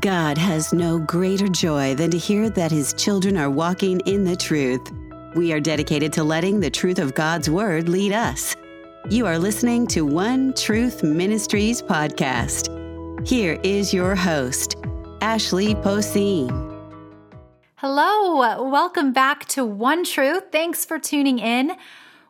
God has no greater joy than to hear that his children are walking in the truth. We are dedicated to letting the truth of God's word lead us. You are listening to One Truth Ministries podcast. Here is your host, Ashley Poseen. Hello, welcome back to One Truth. Thanks for tuning in.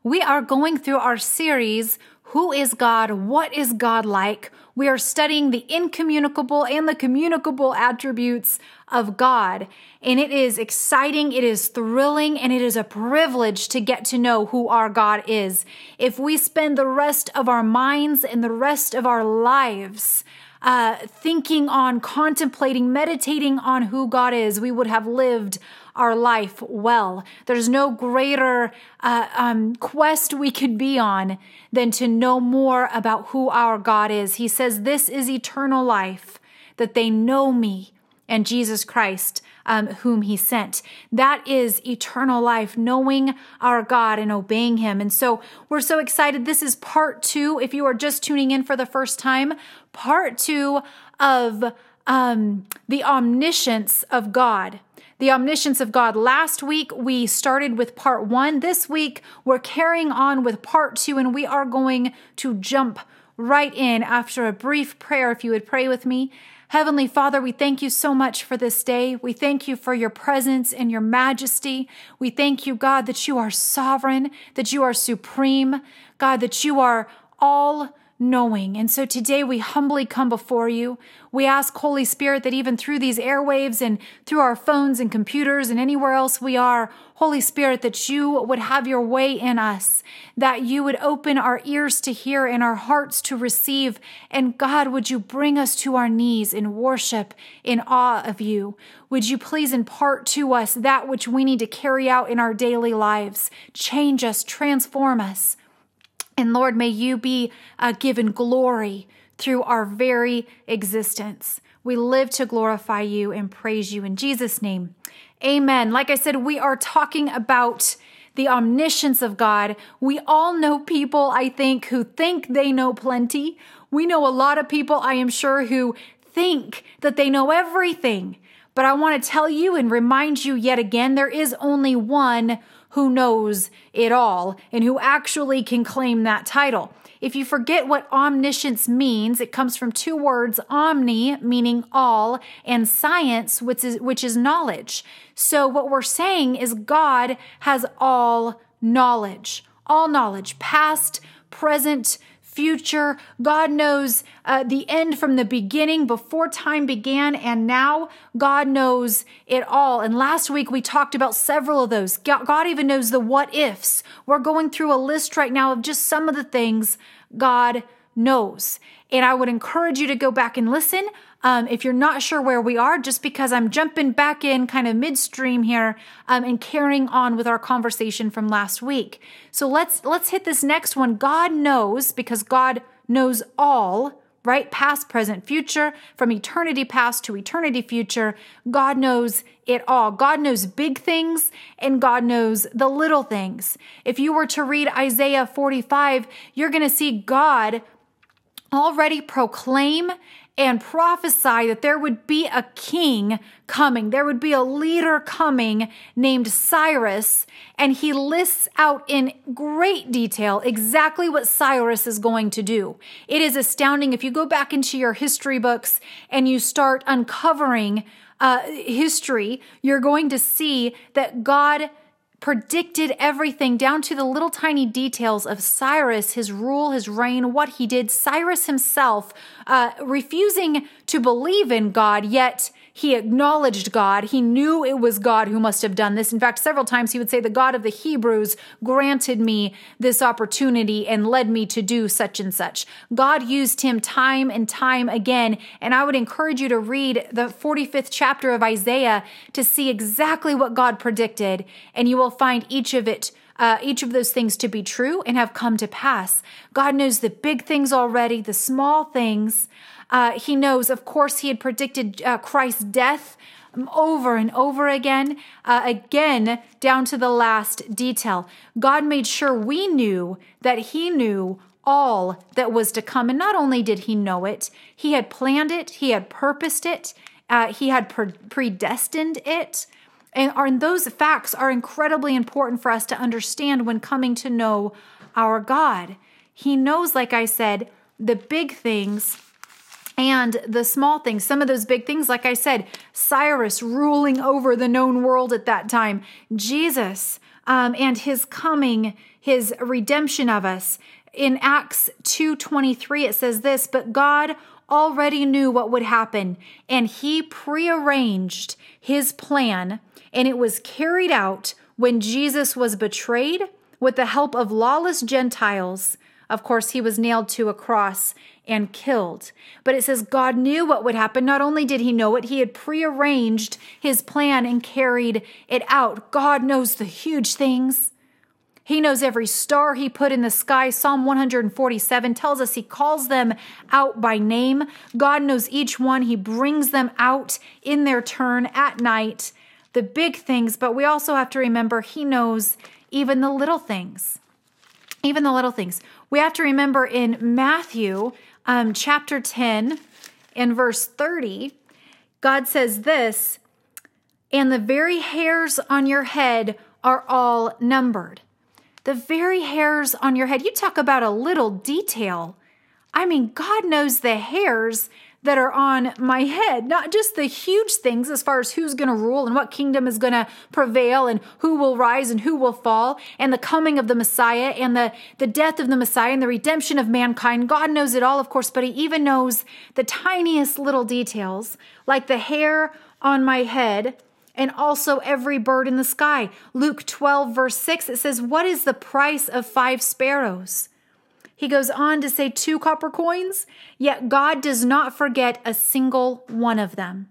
We are going through our series, Who is God? What is God like? We are studying the incommunicable and the communicable attributes of God. And it is exciting, it is thrilling, and it is a privilege to get to know who our God is. If we spend the rest of our minds and the rest of our lives uh, thinking on, contemplating, meditating on who God is, we would have lived our life well. There's no greater uh, um, quest we could be on than to know more about who our God is. He says, This is eternal life, that they know me and Jesus Christ. Um, whom he sent. That is eternal life, knowing our God and obeying him. And so we're so excited. This is part two. If you are just tuning in for the first time, part two of um, the omniscience of God the omniscience of God. Last week, we started with part one. This week, we're carrying on with part two, and we are going to jump right in after a brief prayer. If you would pray with me. Heavenly Father, we thank you so much for this day. We thank you for your presence and your majesty. We thank you, God, that you are sovereign, that you are supreme, God, that you are all knowing. And so today we humbly come before you. We ask, Holy Spirit, that even through these airwaves and through our phones and computers and anywhere else we are, Holy Spirit, that you would have your way in us, that you would open our ears to hear and our hearts to receive. And God, would you bring us to our knees in worship, in awe of you? Would you please impart to us that which we need to carry out in our daily lives? Change us, transform us. And Lord, may you be uh, given glory through our very existence. We live to glorify you and praise you in Jesus' name. Amen. Like I said, we are talking about the omniscience of God. We all know people, I think, who think they know plenty. We know a lot of people, I am sure, who think that they know everything. But I want to tell you and remind you yet again there is only one who knows it all and who actually can claim that title. If you forget what omniscience means, it comes from two words omni, meaning all, and science, which is, which is knowledge. So, what we're saying is God has all knowledge, all knowledge, past, present, future. God knows uh, the end from the beginning, before time began, and now God knows it all. And last week we talked about several of those. God even knows the what ifs. We're going through a list right now of just some of the things God knows. And I would encourage you to go back and listen. Um, if you're not sure where we are, just because I'm jumping back in kind of midstream here um, and carrying on with our conversation from last week. So let's let's hit this next one. God knows because God knows all, right? Past, present, future, from eternity past to eternity future. God knows it all. God knows big things and God knows the little things. If you were to read Isaiah 45, you're going to see God already proclaim and prophesy that there would be a king coming. There would be a leader coming named Cyrus. And he lists out in great detail exactly what Cyrus is going to do. It is astounding. If you go back into your history books and you start uncovering uh, history, you're going to see that God predicted everything down to the little tiny details of Cyrus, his rule, his reign, what he did. Cyrus himself uh, refusing to believe in God, yet he acknowledged God. He knew it was God who must have done this. In fact, several times he would say, The God of the Hebrews granted me this opportunity and led me to do such and such. God used him time and time again. And I would encourage you to read the 45th chapter of Isaiah to see exactly what God predicted, and you will find each of it. Uh, each of those things to be true and have come to pass. God knows the big things already, the small things. Uh, he knows, of course, he had predicted uh, Christ's death over and over again, uh, again, down to the last detail. God made sure we knew that he knew all that was to come. And not only did he know it, he had planned it, he had purposed it, uh, He had pre- predestined it. And, and those facts are incredibly important for us to understand when coming to know our God. He knows, like I said, the big things and the small things. Some of those big things, like I said, Cyrus ruling over the known world at that time, Jesus um, and his coming, his redemption of us. In Acts 2:23 it says this, but God already knew what would happen and he prearranged his plan and it was carried out when Jesus was betrayed with the help of lawless Gentiles. Of course, he was nailed to a cross and killed. But it says God knew what would happen. Not only did he know it, he had prearranged his plan and carried it out. God knows the huge things. He knows every star he put in the sky. Psalm 147 tells us he calls them out by name. God knows each one. He brings them out in their turn at night, the big things, but we also have to remember he knows even the little things. Even the little things. We have to remember in Matthew um, chapter 10 and verse 30, God says this, and the very hairs on your head are all numbered the very hairs on your head. You talk about a little detail. I mean, God knows the hairs that are on my head, not just the huge things as far as who's going to rule and what kingdom is going to prevail and who will rise and who will fall and the coming of the Messiah and the, the death of the Messiah and the redemption of mankind. God knows it all, of course, but He even knows the tiniest little details, like the hair on my head and also every bird in the sky. Luke 12, verse 6, it says, What is the price of five sparrows? He goes on to say, Two copper coins, yet God does not forget a single one of them.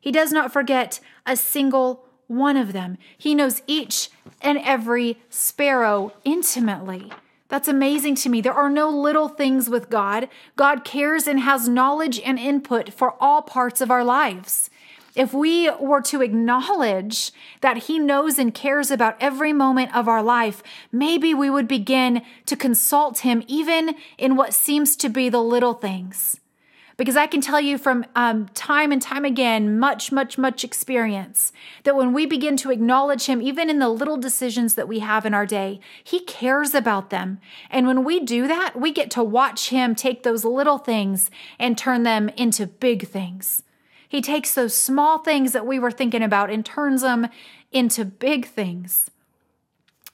He does not forget a single one of them. He knows each and every sparrow intimately. That's amazing to me. There are no little things with God. God cares and has knowledge and input for all parts of our lives if we were to acknowledge that He knows and cares about every moment of our life, maybe we would begin to consult Him even in what seems to be the little things. Because I can tell you from um, time and time again, much, much, much experience, that when we begin to acknowledge Him, even in the little decisions that we have in our day, He cares about them. And when we do that, we get to watch Him take those little things and turn them into big things. He takes those small things that we were thinking about and turns them into big things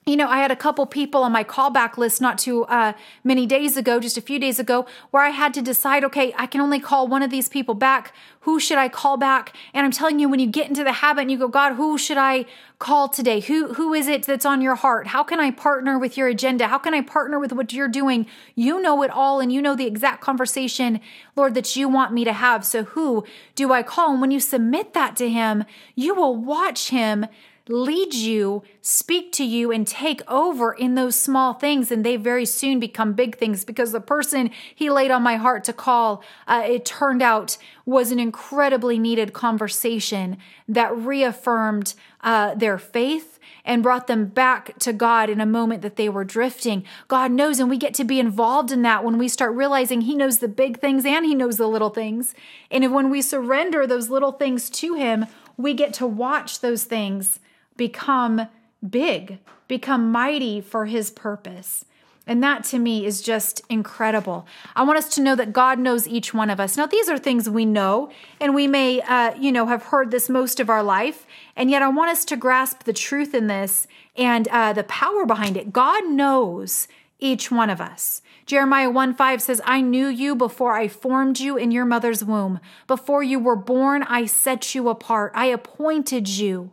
you know, I had a couple people on my callback list not too uh, many days ago, just a few days ago, where I had to decide, okay, I can only call one of these people back. Who should I call back? And I'm telling you, when you get into the habit and you go, God, who should I call today? Who who is it that's on your heart? How can I partner with your agenda? How can I partner with what you're doing? You know it all, and you know the exact conversation, Lord, that you want me to have. So who do I call? And when you submit that to Him, you will watch Him lead you, speak to you, and take over in those small things. And they very soon become big things because the person he laid on my heart to call, uh, it turned out was an incredibly needed conversation that reaffirmed uh, their faith and brought them back to God in a moment that they were drifting. God knows, and we get to be involved in that when we start realizing He knows the big things and He knows the little things. And when we surrender those little things to Him, we get to watch those things become big, become mighty for his purpose. And that to me is just incredible. I want us to know that God knows each one of us. Now, these are things we know, and we may, uh, you know, have heard this most of our life. And yet, I want us to grasp the truth in this and uh, the power behind it. God knows each one of us. Jeremiah 1 5 says, I knew you before I formed you in your mother's womb. Before you were born, I set you apart. I appointed you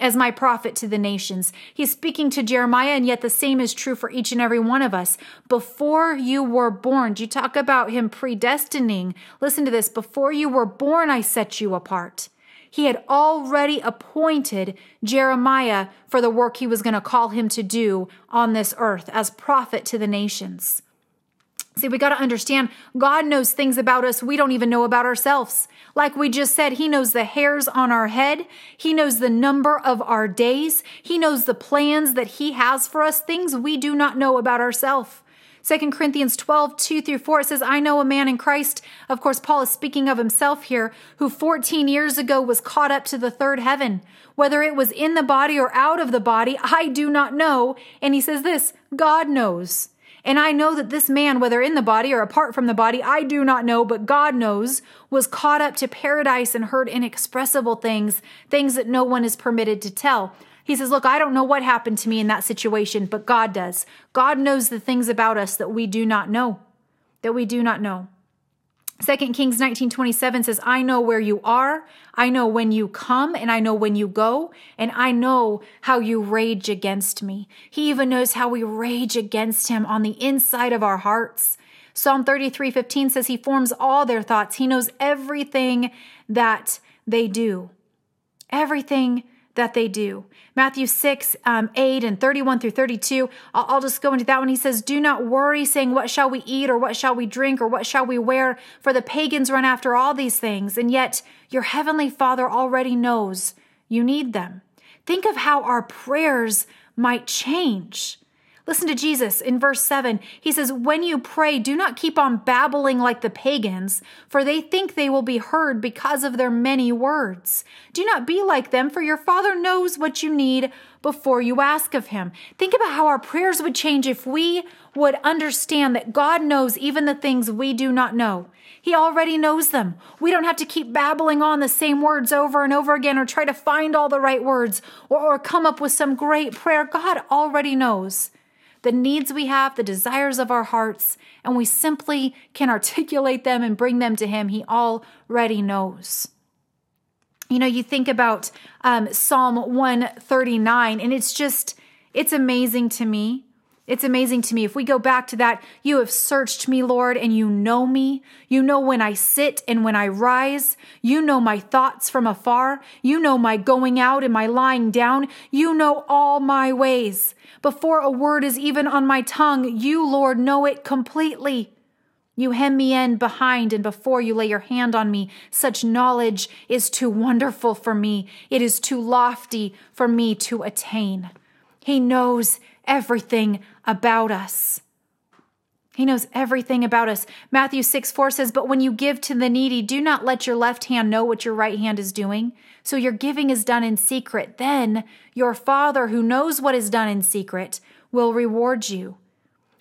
as my prophet to the nations. He's speaking to Jeremiah, and yet the same is true for each and every one of us. Before you were born, you talk about him predestining. Listen to this before you were born, I set you apart. He had already appointed Jeremiah for the work he was going to call him to do on this earth as prophet to the nations. See, we got to understand God knows things about us we don't even know about ourselves. Like we just said, He knows the hairs on our head. He knows the number of our days. He knows the plans that He has for us, things we do not know about ourselves. 2 Corinthians 12, 2 through 4, it says, I know a man in Christ. Of course, Paul is speaking of himself here, who 14 years ago was caught up to the third heaven. Whether it was in the body or out of the body, I do not know. And he says this God knows. And I know that this man, whether in the body or apart from the body, I do not know, but God knows, was caught up to paradise and heard inexpressible things, things that no one is permitted to tell. He says, Look, I don't know what happened to me in that situation, but God does. God knows the things about us that we do not know, that we do not know. 2 Kings 19:27 says, "I know where you are, I know when you come, and I know when you go, and I know how you rage against me." He even knows how we rage against him on the inside of our hearts. Psalm 33:15 says he forms all their thoughts. He knows everything that they do. Everything that they do. Matthew 6, um, 8, and 31 through 32. I'll, I'll just go into that one. He says, Do not worry, saying, What shall we eat, or what shall we drink, or what shall we wear? For the pagans run after all these things, and yet your heavenly Father already knows you need them. Think of how our prayers might change. Listen to Jesus in verse 7. He says, When you pray, do not keep on babbling like the pagans, for they think they will be heard because of their many words. Do not be like them, for your Father knows what you need before you ask of Him. Think about how our prayers would change if we would understand that God knows even the things we do not know. He already knows them. We don't have to keep babbling on the same words over and over again or try to find all the right words or, or come up with some great prayer. God already knows the needs we have, the desires of our hearts, and we simply can articulate them and bring them to Him. He already knows. You know, you think about um, Psalm 139, and it's just, it's amazing to me it's amazing to me. If we go back to that, you have searched me, Lord, and you know me. You know when I sit and when I rise. You know my thoughts from afar. You know my going out and my lying down. You know all my ways. Before a word is even on my tongue, you, Lord, know it completely. You hem me in behind and before you lay your hand on me. Such knowledge is too wonderful for me. It is too lofty for me to attain. He knows everything about us. He knows everything about us. Matthew 6 4 says, But when you give to the needy, do not let your left hand know what your right hand is doing. So your giving is done in secret. Then your Father, who knows what is done in secret, will reward you.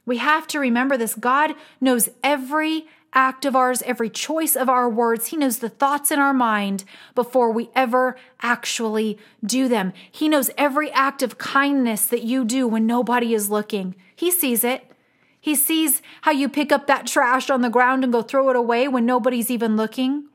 We have to remember this. God knows every act of ours, every choice of our words. He knows the thoughts in our mind before we ever actually do them. He knows every act of kindness that you do when nobody is looking. He sees it. He sees how you pick up that trash on the ground and go throw it away when nobody's even looking.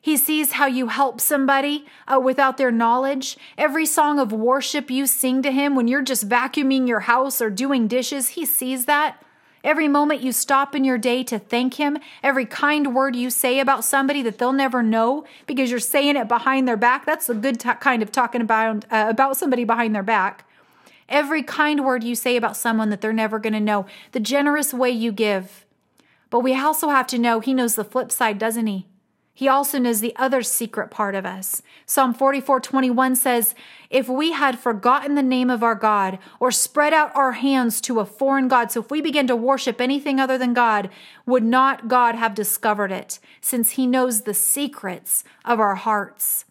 He sees how you help somebody uh, without their knowledge. Every song of worship you sing to Him when you're just vacuuming your house or doing dishes, He sees that. Every moment you stop in your day to thank Him, every kind word you say about somebody that they'll never know because you're saying it behind their back, that's a good t- kind of talking about, uh, about somebody behind their back. Every kind word you say about someone that they're never going to know, the generous way you give. But we also have to know He knows the flip side, doesn't He? He also knows the other secret part of us. Psalm 44 21 says, If we had forgotten the name of our God or spread out our hands to a foreign God, so if we begin to worship anything other than God, would not God have discovered it, since He knows the secrets of our hearts?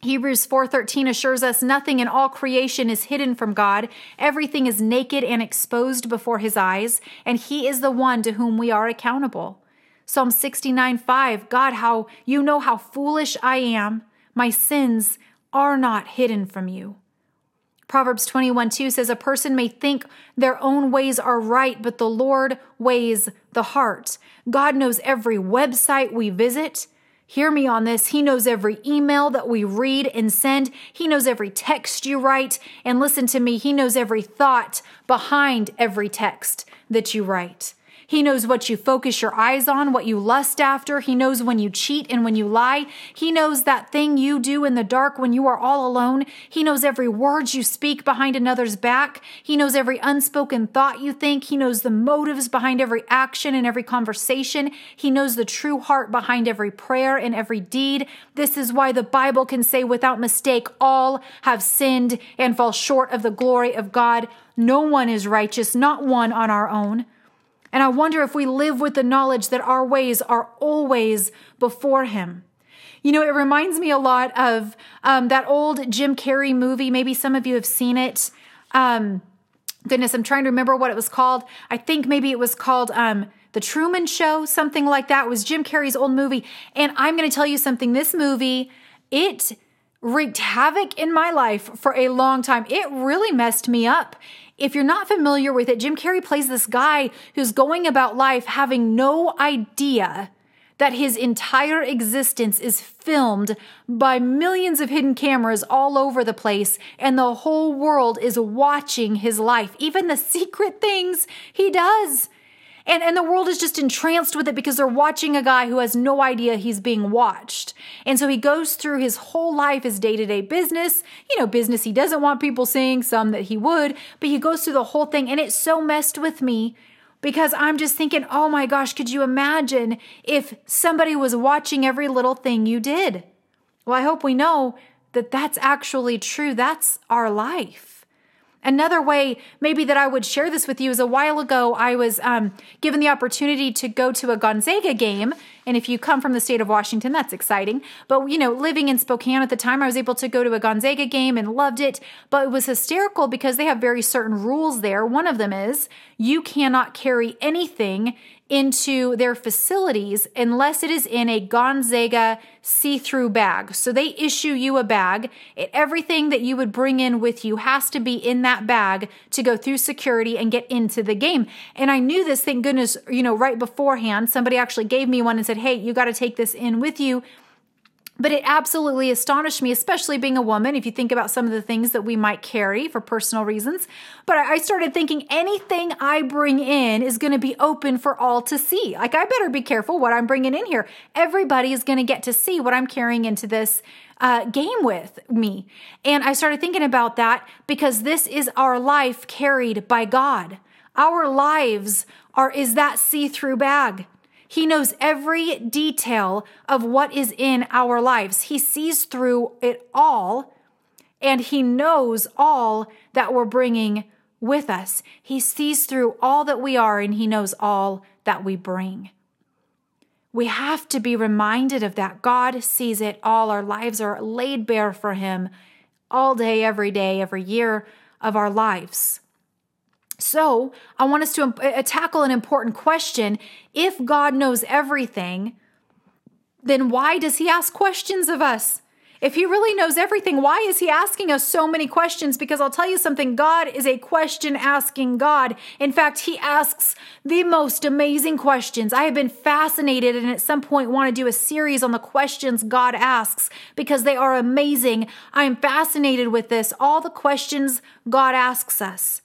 Hebrews 4:13 assures us nothing in all creation is hidden from God. Everything is naked and exposed before his eyes, and he is the one to whom we are accountable. Psalm 69 5, God, how you know how foolish I am. My sins are not hidden from you. Proverbs 21 2 says, A person may think their own ways are right, but the Lord weighs the heart. God knows every website we visit. Hear me on this. He knows every email that we read and send. He knows every text you write. And listen to me, He knows every thought behind every text that you write. He knows what you focus your eyes on, what you lust after. He knows when you cheat and when you lie. He knows that thing you do in the dark when you are all alone. He knows every word you speak behind another's back. He knows every unspoken thought you think. He knows the motives behind every action and every conversation. He knows the true heart behind every prayer and every deed. This is why the Bible can say without mistake, all have sinned and fall short of the glory of God. No one is righteous, not one on our own. And I wonder if we live with the knowledge that our ways are always before Him. You know, it reminds me a lot of um, that old Jim Carrey movie. Maybe some of you have seen it. Um, goodness, I'm trying to remember what it was called. I think maybe it was called um, The Truman Show, something like that. It was Jim Carrey's old movie. And I'm going to tell you something. This movie, it wreaked havoc in my life for a long time. It really messed me up. If you're not familiar with it, Jim Carrey plays this guy who's going about life having no idea that his entire existence is filmed by millions of hidden cameras all over the place, and the whole world is watching his life, even the secret things he does. And, and the world is just entranced with it because they're watching a guy who has no idea he's being watched. And so he goes through his whole life, his day to day business, you know, business he doesn't want people seeing, some that he would, but he goes through the whole thing. And it so messed with me because I'm just thinking, oh my gosh, could you imagine if somebody was watching every little thing you did? Well, I hope we know that that's actually true. That's our life. Another way, maybe that I would share this with you is a while ago, I was um, given the opportunity to go to a Gonzaga game. And if you come from the state of Washington, that's exciting. But, you know, living in Spokane at the time, I was able to go to a Gonzaga game and loved it. But it was hysterical because they have very certain rules there. One of them is you cannot carry anything into their facilities unless it is in a Gonzaga see through bag. So they issue you a bag. It, everything that you would bring in with you has to be in that bag to go through security and get into the game. And I knew this, thank goodness, you know, right beforehand. Somebody actually gave me one and said, hey, you got to take this in with you but it absolutely astonished me, especially being a woman, if you think about some of the things that we might carry for personal reasons. But I started thinking anything I bring in is going to be open for all to see. Like, I better be careful what I'm bringing in here. Everybody is going to get to see what I'm carrying into this uh, game with me. And I started thinking about that because this is our life carried by God. Our lives are is that see-through bag. He knows every detail of what is in our lives. He sees through it all and he knows all that we're bringing with us. He sees through all that we are and he knows all that we bring. We have to be reminded of that. God sees it all. Our lives are laid bare for him all day, every day, every year of our lives. So, I want us to uh, tackle an important question. If God knows everything, then why does he ask questions of us? If he really knows everything, why is he asking us so many questions? Because I'll tell you something God is a question asking God. In fact, he asks the most amazing questions. I have been fascinated and at some point want to do a series on the questions God asks because they are amazing. I am fascinated with this, all the questions God asks us.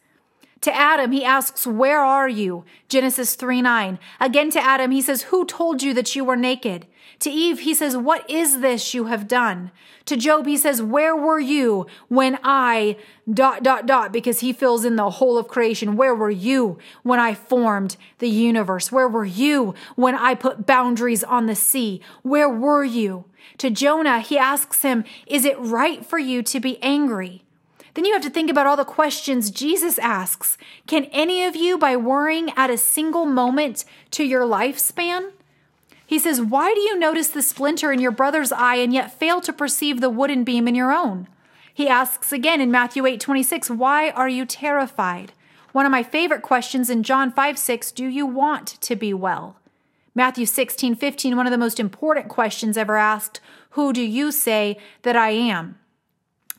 To Adam, he asks, Where are you? Genesis 3 9. Again to Adam, he says, Who told you that you were naked? To Eve, he says, What is this you have done? To Job, he says, Where were you when I dot dot dot because he fills in the whole of creation. Where were you when I formed the universe? Where were you when I put boundaries on the sea? Where were you? To Jonah, he asks him, Is it right for you to be angry? Then you have to think about all the questions Jesus asks. Can any of you, by worrying, add a single moment to your lifespan? He says, Why do you notice the splinter in your brother's eye and yet fail to perceive the wooden beam in your own? He asks again in Matthew 8 26, Why are you terrified? One of my favorite questions in John 5 6, Do you want to be well? Matthew 16 15, one of the most important questions ever asked, Who do you say that I am?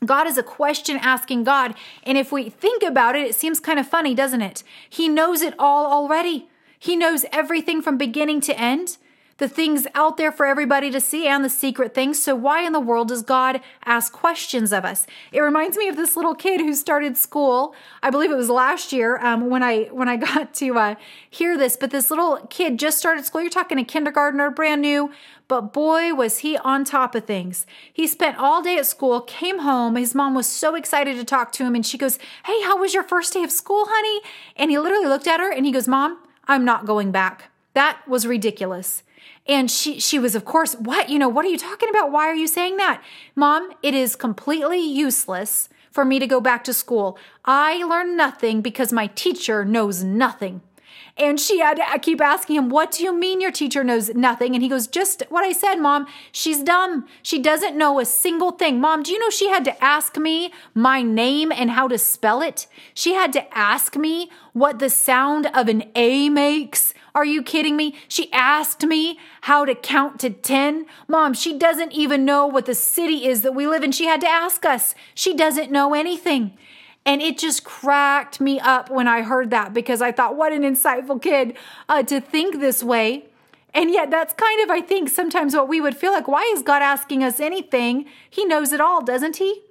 God is a question asking God. And if we think about it, it seems kind of funny, doesn't it? He knows it all already. He knows everything from beginning to end the things out there for everybody to see and the secret things. So, why in the world does God ask questions of us? It reminds me of this little kid who started school. I believe it was last year um, when I when I got to uh, hear this. But this little kid just started school. You're talking a kindergartner, brand new. But boy, was he on top of things. He spent all day at school, came home. His mom was so excited to talk to him, and she goes, "Hey, how was your first day of school, honey?" And he literally looked at her and he goes, "Mom, I'm not going back." That was ridiculous. And she she was of course, "What? You know, what are you talking about? Why are you saying that?" "Mom, it is completely useless for me to go back to school. I learn nothing because my teacher knows nothing." And she had to keep asking him, What do you mean your teacher knows nothing? And he goes, Just what I said, mom. She's dumb. She doesn't know a single thing. Mom, do you know she had to ask me my name and how to spell it? She had to ask me what the sound of an A makes. Are you kidding me? She asked me how to count to 10. Mom, she doesn't even know what the city is that we live in. She had to ask us. She doesn't know anything. And it just cracked me up when I heard that because I thought, what an insightful kid uh, to think this way. And yet, that's kind of, I think, sometimes what we would feel like. Why is God asking us anything? He knows it all, doesn't He?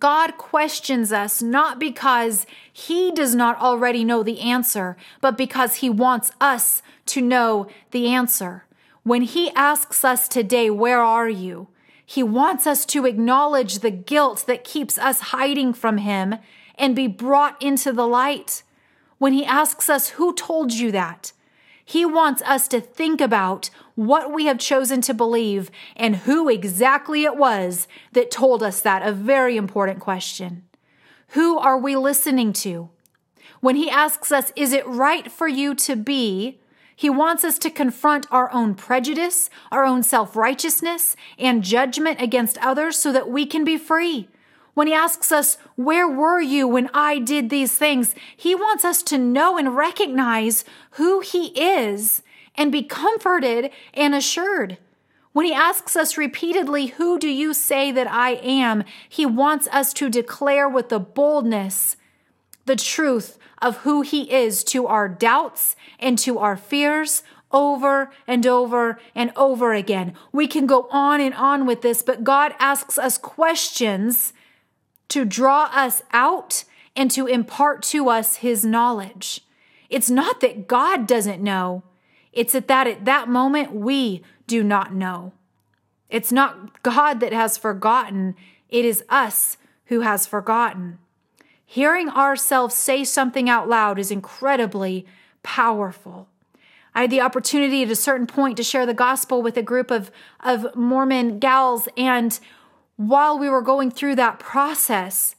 God questions us not because He does not already know the answer, but because He wants us to know the answer. When He asks us today, Where are you? He wants us to acknowledge the guilt that keeps us hiding from Him and be brought into the light. When He asks us, Who told you that? He wants us to think about what we have chosen to believe and who exactly it was that told us that. A very important question. Who are we listening to? When He asks us, Is it right for you to be? He wants us to confront our own prejudice, our own self righteousness, and judgment against others so that we can be free. When he asks us, Where were you when I did these things? He wants us to know and recognize who he is and be comforted and assured. When he asks us repeatedly, Who do you say that I am? He wants us to declare with the boldness the truth of who He is to our doubts and to our fears over and over and over again. We can go on and on with this, but God asks us questions to draw us out and to impart to us His knowledge. It's not that God doesn't know, it's that, at that moment we do not know. It's not God that has forgotten, it is us who has forgotten. Hearing ourselves say something out loud is incredibly powerful. I had the opportunity at a certain point to share the gospel with a group of, of Mormon gals. And while we were going through that process,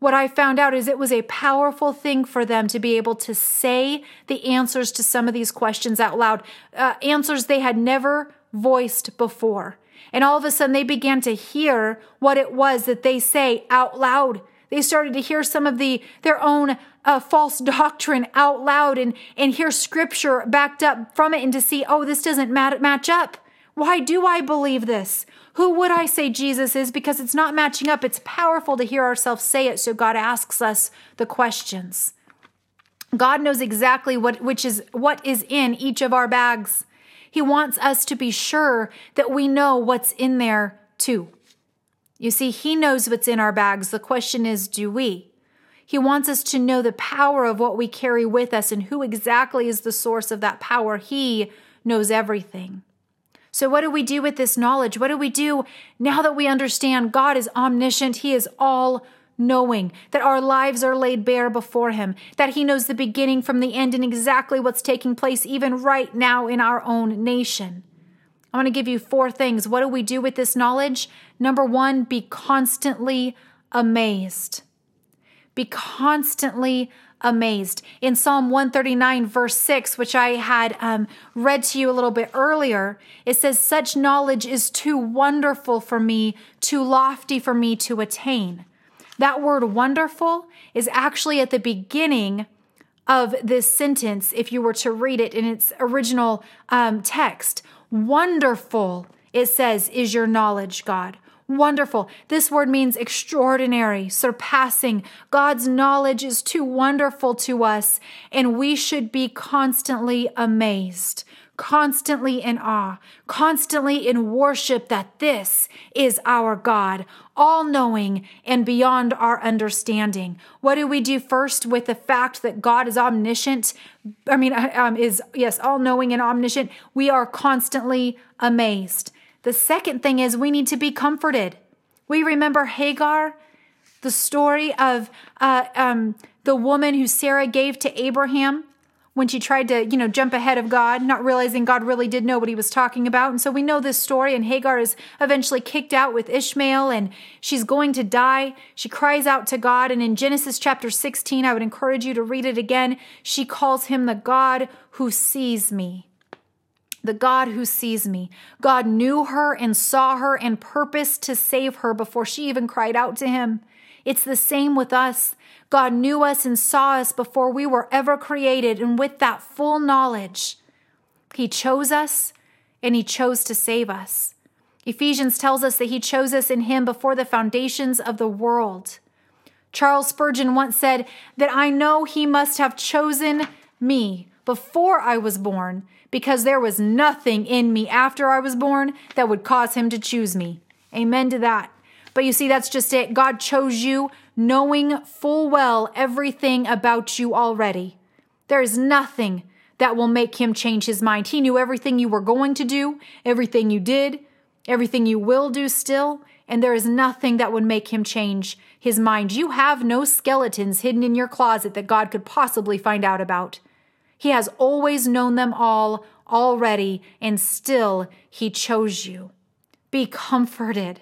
what I found out is it was a powerful thing for them to be able to say the answers to some of these questions out loud, uh, answers they had never voiced before. And all of a sudden, they began to hear what it was that they say out loud they started to hear some of the their own uh, false doctrine out loud and and hear scripture backed up from it and to see, oh, this doesn't mat- match up. Why do I believe this? Who would I say Jesus is? Because it's not matching up. It's powerful to hear ourselves say it. So God asks us the questions. God knows exactly what which is what is in each of our bags. He wants us to be sure that we know what's in there too. You see, He knows what's in our bags. The question is, do we? He wants us to know the power of what we carry with us and who exactly is the source of that power. He knows everything. So, what do we do with this knowledge? What do we do now that we understand God is omniscient? He is all knowing, that our lives are laid bare before Him, that He knows the beginning from the end and exactly what's taking place even right now in our own nation. I want to give you four things. What do we do with this knowledge? Number one, be constantly amazed. Be constantly amazed. In Psalm 139, verse 6, which I had um, read to you a little bit earlier, it says, Such knowledge is too wonderful for me, too lofty for me to attain. That word wonderful is actually at the beginning of this sentence if you were to read it in its original um, text. Wonderful, it says, is your knowledge, God. Wonderful. This word means extraordinary, surpassing. God's knowledge is too wonderful to us, and we should be constantly amazed constantly in awe, constantly in worship that this is our God, all knowing and beyond our understanding. What do we do first with the fact that God is omniscient? I mean, um, is, yes, all knowing and omniscient. We are constantly amazed. The second thing is we need to be comforted. We remember Hagar, the story of uh, um, the woman who Sarah gave to Abraham when she tried to, you know, jump ahead of God, not realizing God really did know what he was talking about. And so we know this story, and Hagar is eventually kicked out with Ishmael, and she's going to die. She cries out to God, and in Genesis chapter 16, I would encourage you to read it again. She calls him the God who sees me. The God who sees me. God knew her and saw her and purposed to save her before she even cried out to him. It's the same with us. God knew us and saw us before we were ever created, and with that full knowledge, He chose us and He chose to save us. Ephesians tells us that He chose us in Him before the foundations of the world. Charles Spurgeon once said that I know He must have chosen me before I was born because there was nothing in me after I was born that would cause Him to choose me. Amen to that. But you see, that's just it. God chose you knowing full well everything about you already. There is nothing that will make him change his mind. He knew everything you were going to do, everything you did, everything you will do still, and there is nothing that would make him change his mind. You have no skeletons hidden in your closet that God could possibly find out about. He has always known them all already, and still he chose you. Be comforted.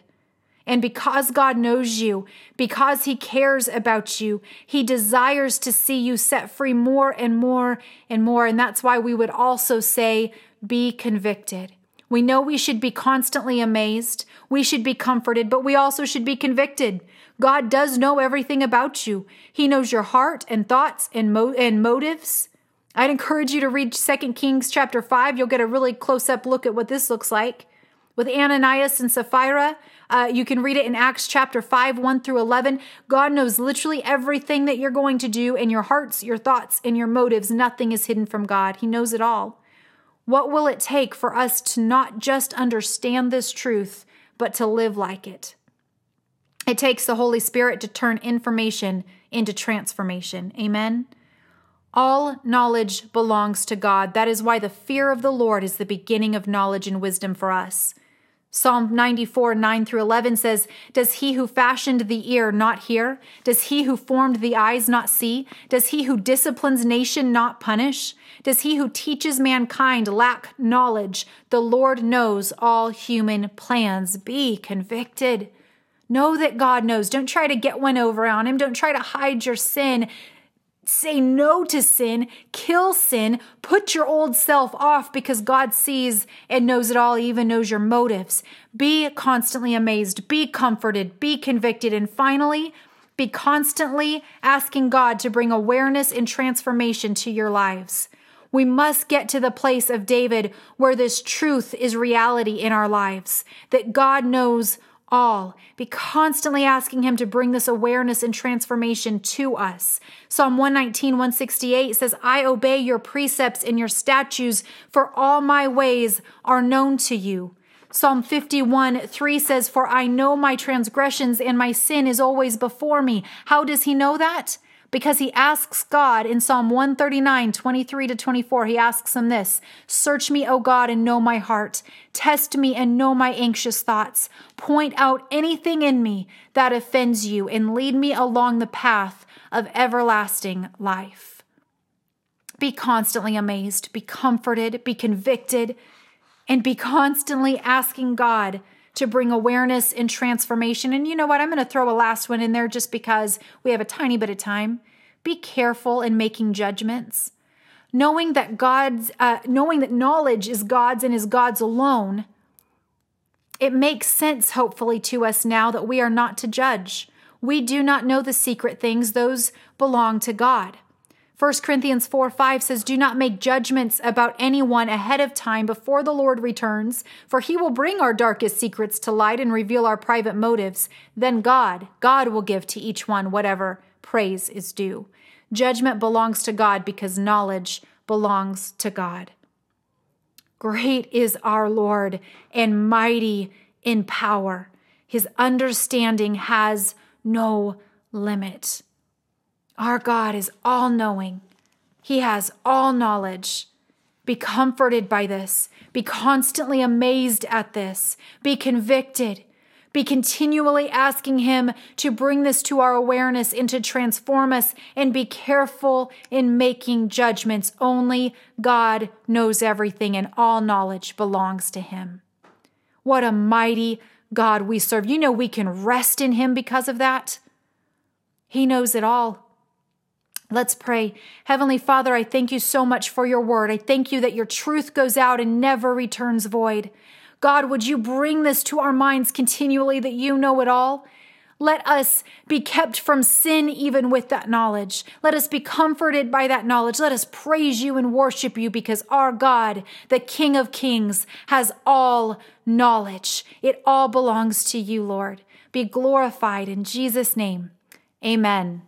And because God knows you, because He cares about you, He desires to see you set free more and more and more. And that's why we would also say, be convicted. We know we should be constantly amazed. We should be comforted, but we also should be convicted. God does know everything about you. He knows your heart and thoughts and, mo- and motives. I'd encourage you to read 2 Kings chapter 5. You'll get a really close up look at what this looks like. With Ananias and Sapphira, uh, you can read it in Acts chapter 5, 1 through 11. God knows literally everything that you're going to do in your hearts, your thoughts, and your motives. Nothing is hidden from God. He knows it all. What will it take for us to not just understand this truth, but to live like it? It takes the Holy Spirit to turn information into transformation. Amen. All knowledge belongs to God. That is why the fear of the Lord is the beginning of knowledge and wisdom for us. Psalm 94, 9 through 11 says, Does he who fashioned the ear not hear? Does he who formed the eyes not see? Does he who disciplines nation not punish? Does he who teaches mankind lack knowledge? The Lord knows all human plans. Be convicted. Know that God knows. Don't try to get one over on him. Don't try to hide your sin say no to sin, kill sin, put your old self off because God sees and knows it all, even knows your motives. Be constantly amazed, be comforted, be convicted, and finally, be constantly asking God to bring awareness and transformation to your lives. We must get to the place of David where this truth is reality in our lives, that God knows all. Be constantly asking Him to bring this awareness and transformation to us. Psalm 119, 168 says, I obey your precepts and your statutes, for all my ways are known to you. Psalm 51, 3 says, For I know my transgressions and my sin is always before me. How does he know that? Because he asks God in Psalm 139, 23 to 24, he asks him this Search me, O God, and know my heart. Test me and know my anxious thoughts. Point out anything in me that offends you, and lead me along the path of everlasting life. Be constantly amazed, be comforted, be convicted, and be constantly asking God to bring awareness and transformation. And you know what? I'm going to throw a last one in there just because we have a tiny bit of time. Be careful in making judgments. Knowing that God's, uh, knowing that knowledge is God's and is God's alone, it makes sense, hopefully, to us now that we are not to judge. We do not know the secret things, those belong to God. 1 Corinthians 4 5 says, Do not make judgments about anyone ahead of time before the Lord returns, for he will bring our darkest secrets to light and reveal our private motives. Then God, God will give to each one whatever praise is due. Judgment belongs to God because knowledge belongs to God. Great is our Lord and mighty in power. His understanding has no limit. Our God is all knowing, He has all knowledge. Be comforted by this. Be constantly amazed at this. Be convicted. be continually asking Him to bring this to our awareness and to transform us and be careful in making judgments. Only God knows everything and all knowledge belongs to Him. What a mighty God we serve. You know, we can rest in Him because of that. He knows it all. Let's pray. Heavenly Father, I thank you so much for your word. I thank you that your truth goes out and never returns void. God, would you bring this to our minds continually that you know it all? Let us be kept from sin even with that knowledge. Let us be comforted by that knowledge. Let us praise you and worship you because our God, the King of Kings, has all knowledge. It all belongs to you, Lord. Be glorified in Jesus' name. Amen.